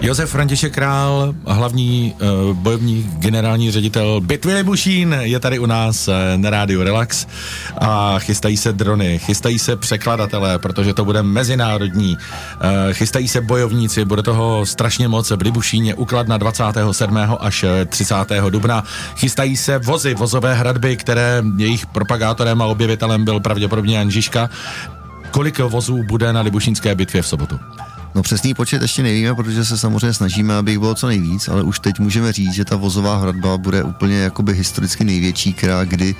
Josef František Král, hlavní uh, bojovník, generální ředitel Bitvy Libušín, je tady u nás uh, na rádiu Relax a chystají se drony, chystají se překladatelé, protože to bude mezinárodní, uh, chystají se bojovníci, bude toho strašně moc v Libušíně, uklad na 27. až 30. dubna, chystají se vozy, vozové hradby, které jejich propagátorem a objevitelem byl pravděpodobně Jan Žižka. Kolik vozů bude na Libušínské bitvě v sobotu? No přesný počet ještě nevíme, protože se samozřejmě snažíme, aby jich bylo co nejvíc, ale už teď můžeme říct, že ta vozová hradba bude úplně jakoby historicky největší, která kdy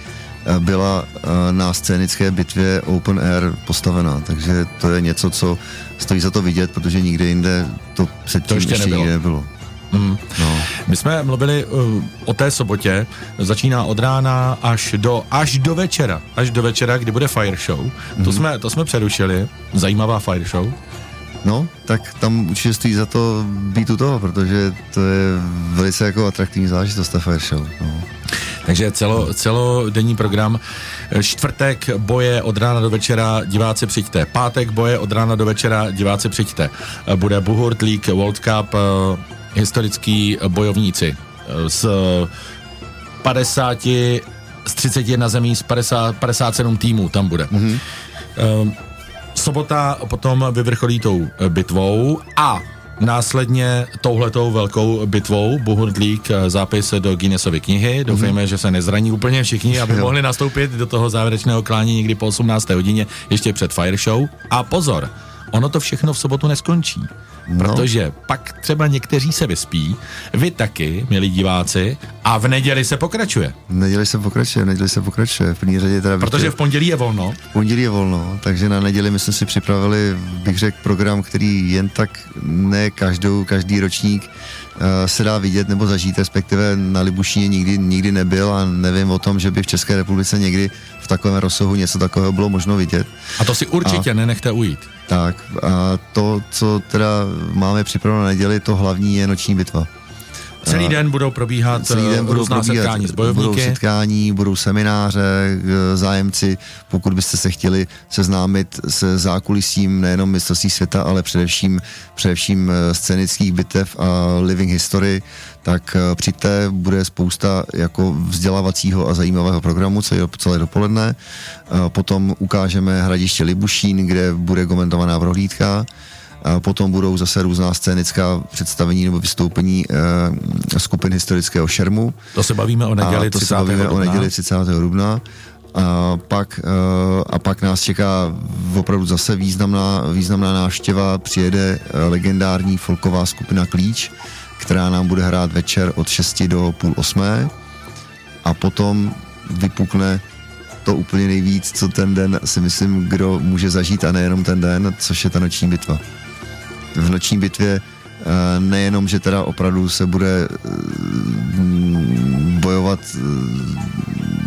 eh, byla eh, na scénické bitvě Open Air postavená, takže to je něco, co stojí za to vidět, protože nikde jinde to předtím To ještě ještě nebylo. nebylo. Mm. No. My jsme mluvili uh, o té sobotě, začíná od rána až do, až do večera, až do večera, kdy bude fire show. Mm. Mhm. To, jsme, to jsme přerušili, zajímavá fire show. No, tak tam určitě stojí za to být u toho, protože to je velice jako atraktivní záležitost, ta fire show. No. Takže celo, celodenní program. Čtvrtek boje od rána do večera, diváci přijďte. Pátek boje od rána do večera, diváci přijďte. Bude Buhurt League World Cup, eh, historický bojovníci eh, z 50, z 31 zemí, z 50, 57 týmů tam bude. Mm-hmm. Sobota potom vyvrcholí tou eh, bitvou a Následně touhletou velkou bitvou League eh, zápis do Guinnessovy knihy. Doufejme, mm-hmm. že se nezraní úplně všichni, aby Jo. mohli nastoupit do toho závěrečného klání někdy po 18. hodině, ještě před Fire Show. A pozor, ono to všechno v sobotu neskončí. No. Protože pak třeba někteří se vyspí, vy taky, milí diváci, a v neděli se pokračuje. V neděli se pokračuje, v neděli se pokračuje. V první řadě teda bych Protože v pondělí je volno. V pondělí je volno, takže na neděli my jsme si připravili, bych řekl, program, který jen tak ne každou, každý ročník se dá vidět nebo zažít, respektive na Libušíně nikdy, nikdy nebyl a nevím o tom, že by v České republice někdy v takovém rozsahu něco takového bylo možno vidět. A to si určitě a... nenechte ujít. Tak a to, co teda máme připraveno na neděli, to hlavní je noční bitva. Celý den budou probíhat Celý den eh, budou různá probíhat, setkání s budou bojovníky. setkání, budou semináře, eh, zájemci, pokud byste se chtěli seznámit se zákulisím nejenom mistrovství světa, ale především, především eh, scénických bitev a living history, tak eh, přijďte, bude spousta jako vzdělávacího a zajímavého programu celé, celé dopoledne. Eh, Potom ukážeme hradiště Libušín, kde bude komentovaná prohlídka. A potom budou zase různá scénická představení nebo vystoupení eh, skupin historického šermu. To se bavíme o neděli a to 30. se bavíme o neděli 30. dubna. A pak, eh, a pak nás čeká opravdu zase významná, významná návštěva. Přijede eh, legendární folková skupina Klíč, která nám bude hrát večer od 6 do půl osmé. A potom vypukne to úplně nejvíc, co ten den si myslím, kdo může zažít a nejenom ten den, což je ta noční bitva. V noční bitvě eh, nejenom, že teda opravdu se bude eh, bojovat eh,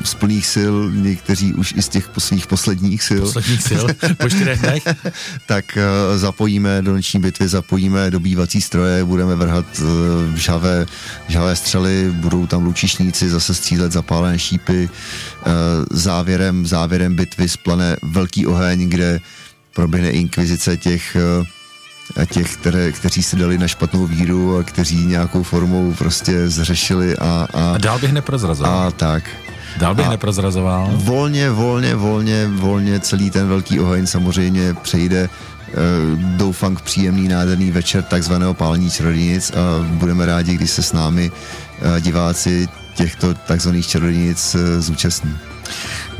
z plných sil, někteří už i z těch svých posledních sil, Posledních sil po čtyřech dnech. tak zapojíme do noční bitvy, zapojíme dobývací stroje, budeme vrhat žhavé, žhavé střely, budou tam lučišníci zase střílet zapálené šípy. Závěrem, závěrem bitvy splane velký oheň, kde proběhne inkvizice těch a těch, které, kteří si dali na špatnou víru a kteří nějakou formou prostě zřešili a, a, A dál bych neprozrazoval. a tak. Dál bych a- neprozrazoval. Volně, volně, volně, volně celý ten velký oheň samozřejmě přejde eh, doufám k příjemný nádherný večer takzvaného pálení čarodějnic a budeme rádi, když se s námi eh, diváci těchto takzvaných čarodějnic eh, zúčastní.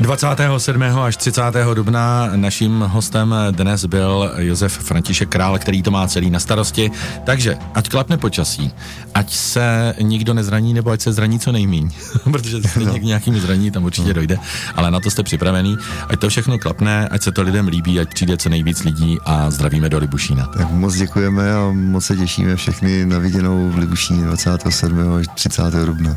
27. až 30. dubna naším hostem dnes byl Josef František Král, který to má celý na starosti. Takže ať klapne počasí, ať se nikdo nezraní, nebo ať se zraní co nejmíň, protože stejně k nějakému zraní tam určitě dojde, ale na to jste připravený. Ať to všechno klapne, ať se to lidem líbí, ať přijde co nejvíc lidí a zdravíme do Libušína. Tak moc děkujeme a moc se těšíme všechny na viděnou v Libušíně 27. až 30. dubna.